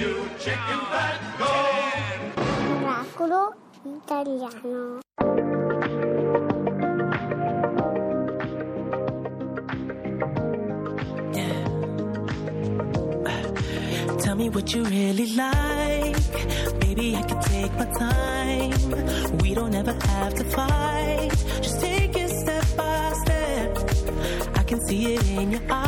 you chicken fat, go! Oracolo italiano. Tell me what you really like. Maybe I can take my time. We don't ever have to fight. Just take it step by step. I can see it in your eyes.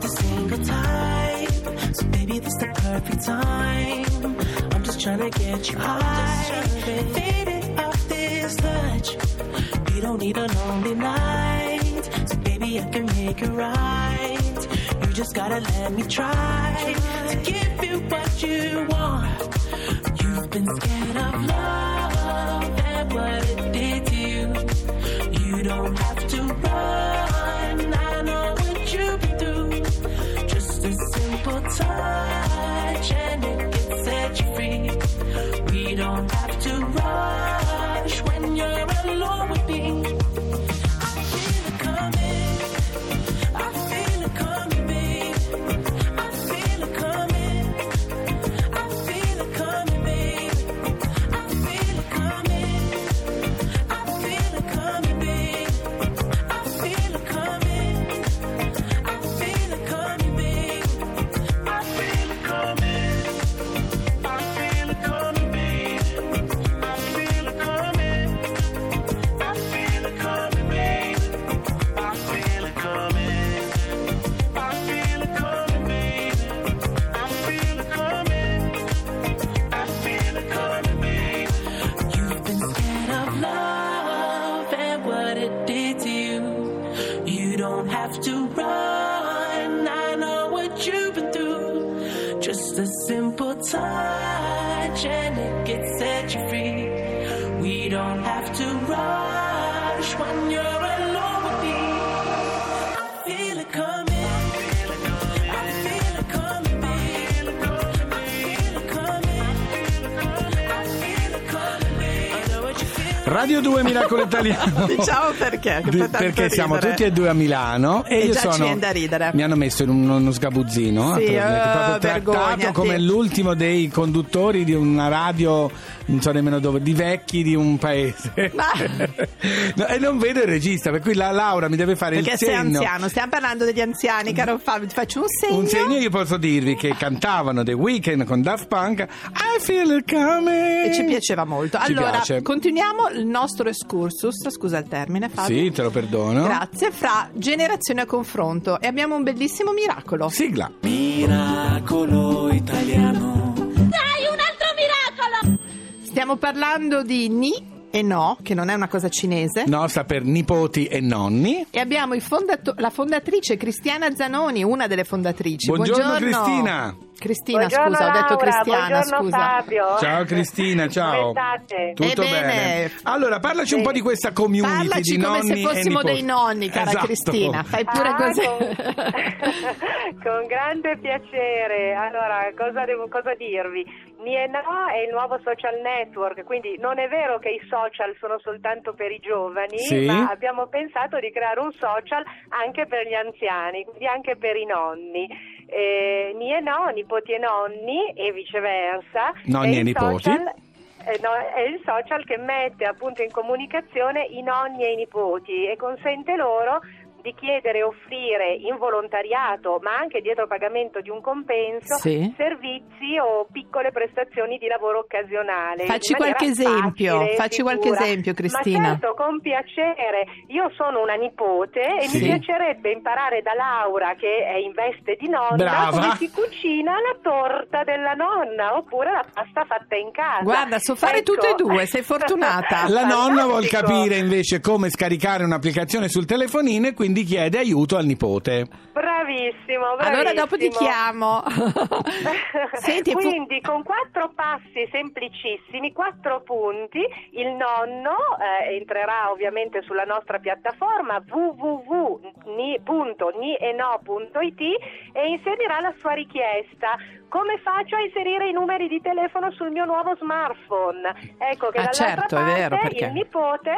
the single type, so baby, this the perfect time. I'm just trying to get you high, faded off this touch. We don't need a lonely night, so baby, I can make it right. You just gotta let me try to give you what you want. You've been scared of love you. Don't have to run. I know what you've been through. Just a simple touch and it can set you free. We don't have to rush Radio 2 Miracolo Italiano. Diciamo perché, tanto perché siamo ridere. tutti e due a Milano e, E io sono mi hanno messo in un- uno sgabuzzino Sì, eh, eh, proprio trattato come l'ultimo dei conduttori di una radio non so nemmeno dove di vecchi di un paese Ma- No, e non vedo il regista per cui la Laura mi deve fare Perché il sei segno anziano, stiamo parlando degli anziani, caro Fabio, ti faccio un segno. un segno io posso dirvi che cantavano The Weeknd con Daft Punk I feel it coming E ci piaceva molto. Ci allora, piace. continuiamo il nostro excursus, scusa il termine Fabio. sì te lo perdono Grazie, fra generazioni a confronto e abbiamo un bellissimo miracolo. sigla Miracolo italiano. Stiamo parlando di Ni e No, che non è una cosa cinese. no sta per nipoti e nonni E abbiamo il fondato- la fondatrice Cristiana Zanoni, una delle fondatrici. Buongiorno, Cristina. Cristina, Buongiorno, scusa, ho detto Laura, Cristiana, buongiorno scusa. Fabio. Ciao Cristina, ciao. Come state? Tutto Ebbene. bene. Allora, parlaci un po' di questa community Parlaci di come nonni se e fossimo nipoti. dei nonni, cara Esatto. Cristina. Fai pure Ah, così. Con, con grande piacere. Allora, cosa, devo, cosa dirvi? Nieno è il nuovo social network, quindi non è vero che i social sono soltanto per i giovani, Sì. ma abbiamo pensato di creare un social anche per gli anziani, quindi anche per i nonni. Eh, ni e no, nipoti e nonni e viceversa. Nonni e nipoti. social- eh, no, è il social che mette appunto in comunicazione i nonni e i nipoti e consente loro di chiedere e offrire in volontariato, ma anche dietro pagamento di un compenso, Sì. servizi o piccole prestazioni di lavoro occasionale. Facci qualche esempio, facile facci qualche sicura. esempio, Cristina. Ma certo, con piacere. Io sono una nipote e Sì. mi piacerebbe imparare da Laura, che è in veste di nonna, Brava. come si cucina la torta della nonna oppure la pasta fatta in casa. Guarda, so fare Ecco. tutte e due, sei fortunata. La nonna vuol capire invece come scaricare un'applicazione sul telefonino e quindi chiede aiuto al nipote. Bravissimo, bravissimo. Allora dopo ti chiamo. Senti, Quindi con quattro passi semplicissimi, quattro punti, il nonno eh, entrerà ovviamente sulla nostra piattaforma www.ni.nieno.it e inserirà la sua richiesta. Come faccio a inserire i numeri di telefono sul mio nuovo smartphone? Ecco che Ah, dall'altra certo, è parte vero, perché- il nipote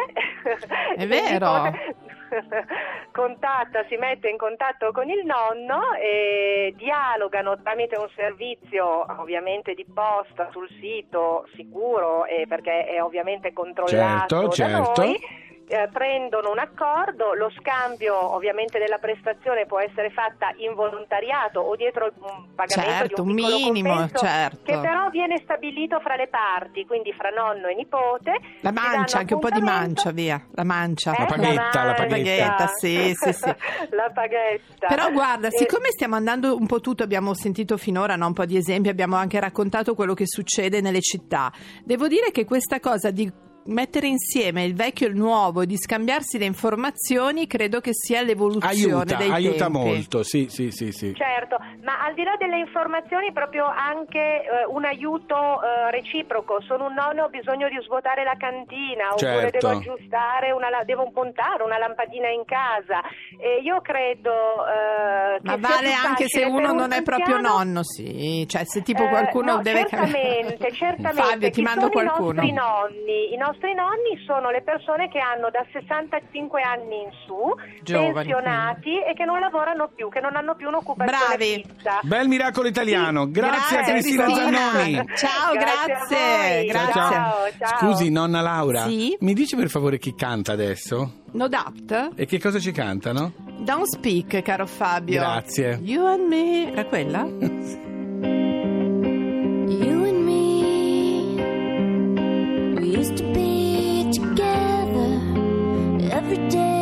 È vero. nipote contatta, si mette in contatto con il nonno e dialogano tramite un servizio ovviamente di posta sul sito sicuro e perché è ovviamente controllato Certo, da certo. noi. Eh, prendono un accordo, lo scambio ovviamente della prestazione può essere fatta in volontariato o dietro un pagamento Certo, di un un piccolo minimo, compenso certo. che però viene stabilito fra le parti, quindi fra nonno e nipote. La mancia, anche un po' di mancia, via. La mancia. Eh, La paghetta, la paghetta. sì, sì, sì. la paghetta. Però guarda, Eh, siccome stiamo andando un po' tutto, abbiamo sentito finora no, un po' di esempi, abbiamo anche raccontato quello che succede nelle città. Devo dire che questa cosa di mettere insieme il vecchio e il nuovo e di scambiarsi le informazioni credo che sia l'evoluzione Aiuta, dei aiuta tempi. molto, sì, sì, sì, sì. Certo, ma al di là delle informazioni proprio anche eh, un aiuto eh, reciproco. Sono un nonno, ho bisogno di svuotare la cantina oppure Certo. devo aggiustare, una, devo montare una lampadina in casa. E io credo eh, che Ma vale anche se uno un non è proprio anziano- nonno, sì, cioè se tipo Eh, qualcuno no, deve certamente, certamente. Fabio, ti Chi mando sono qualcuno. I nostri nonni, i nostri nonni sono le persone che hanno da 65 anni in su, Giovani, pensionati e che non lavorano più, che non hanno più un'occupazione Bravi. fissa. Bel miracolo italiano, grazie, a Grazie, Cristina Cristina. Zannoni. Ciao, Grazie grazie, grazie. Ciao, ciao. Scusi, nonna Laura, Sì? mi dici per favore chi canta adesso? No doubt. E che cosa ci cantano? Don't speak, caro Fabio. Grazie. You and me. Era quella? every day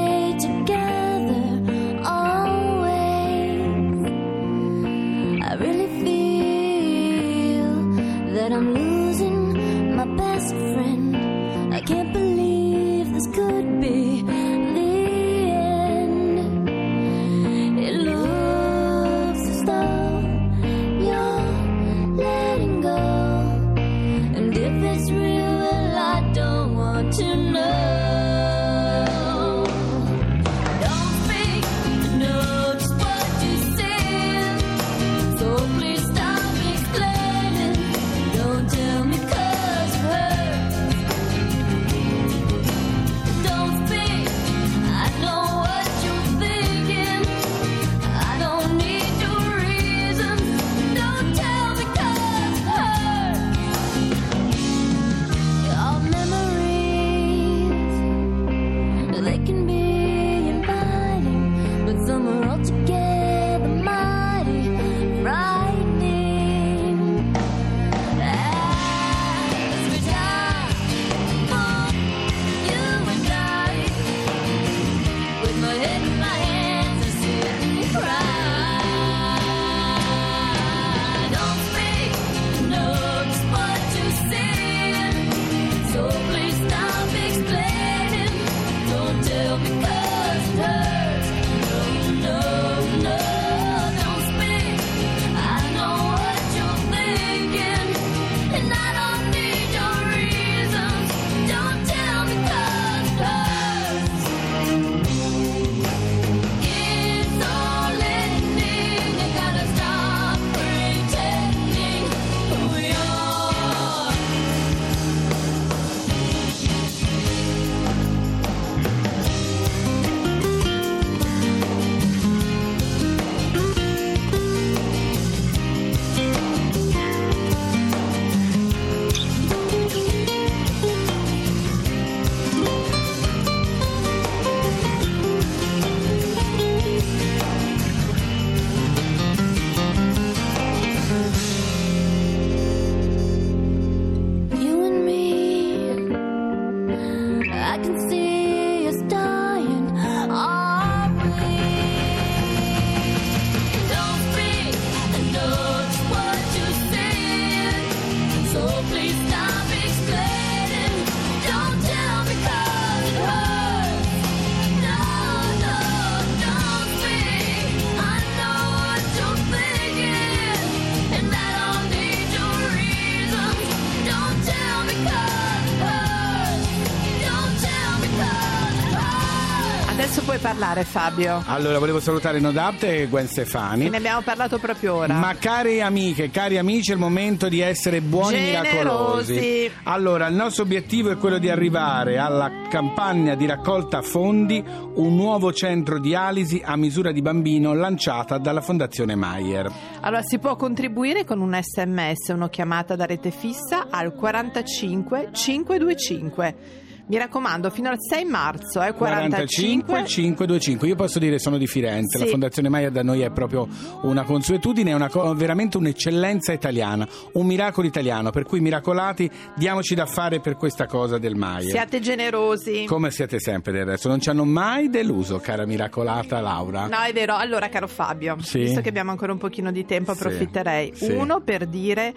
parlare Fabio? Allora, volevo salutare Nodapt e Gwen Stefani. Che ne abbiamo parlato proprio ora. Ma cari amiche, cari amici, è il momento di essere buoni e Generosi. miracolosi. Allora, il nostro obiettivo è quello di arrivare alla campagna di raccolta fondi, un nuovo centro dialisi a misura di bambino lanciata dalla Fondazione Maier. Allora si può contribuire con un sms, una chiamata da rete fissa al 45 525. Mi raccomando, fino al 6 marzo, eh, 45. 45 525. Io posso dire sono di Firenze, Sì. la Fondazione Maier da noi è proprio una consuetudine, è una veramente un'eccellenza italiana, un miracolo italiano, per cui miracolati, diamoci da fare per questa cosa del Maier. Siate generosi. Come siete sempre del resto, non ci hanno mai deluso, cara miracolata Laura. No, è vero. Allora, caro Fabio, Sì. visto che abbiamo ancora un pochino di tempo, approfitterei. Sì. Uno per dire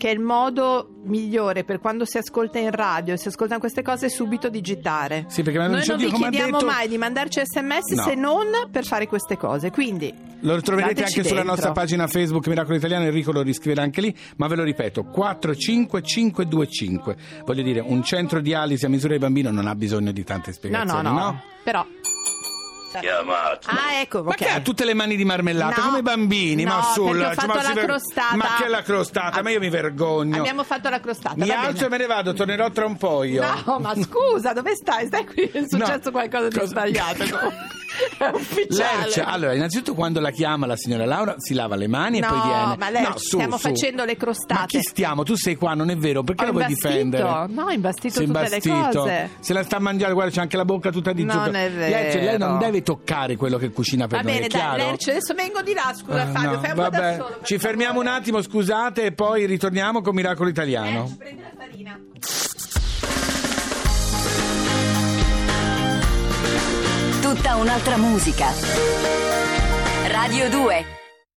che è il modo migliore per quando si ascolta in radio, si ascoltano queste cose, subito digitare. Sì, perché hanno Noi non vi "Dio, come ha chiediamo detto-" mai di mandarci sms No. se non per fare queste cose. Quindi Lo troverete anche sulla dentro. nostra pagina Facebook Miracolo Italiano, Enrico lo riscriverà anche lì, ma ve lo ripeto, 45525. Voglio dire, un centro dialisi a misura di bambino non ha bisogno di tante No, spiegazioni, no, no. Però Chiamato. Ah, ecco, Ma che ha tutte le mani di marmellata No. come i bambini? No, ma sul, perché ho fatto ma si la crostata. Ma che la crostata? Ah, Ma io mi vergogno. Abbiamo fatto la crostata. Mi va alzo bene. e me ne vado, tornerò tra un po' io. No, ma scusa, dove stai? Stai qui, è successo No. qualcosa di Cosa- sbagliato. Lercia, allora, innanzitutto quando la chiama la signora Laura si lava le mani e No, poi viene. ma Lercia, No, su, stiamo su. facendo le crostate. Ma chi stiamo? Tu sei qua, non è vero? Perché Ho la vuoi imbastito. difendere? No, ho imbastito Sei tutte le imbastito. cose. Se la sta a mangiare, guarda, c'è anche la bocca tutta di Non zucchero. è Lercia, lei non vero. deve toccare quello che cucina per Va noi, bene, dai? Lercia, adesso vengo di là, scusa Fabio, no, fai un po' da vabbè. solo. Ci fermiamo un attimo, scusate, e poi ritorniamo con Miracolo Italiano. Lercia, prendi la farina. Tutta un'altra musica. Radio 2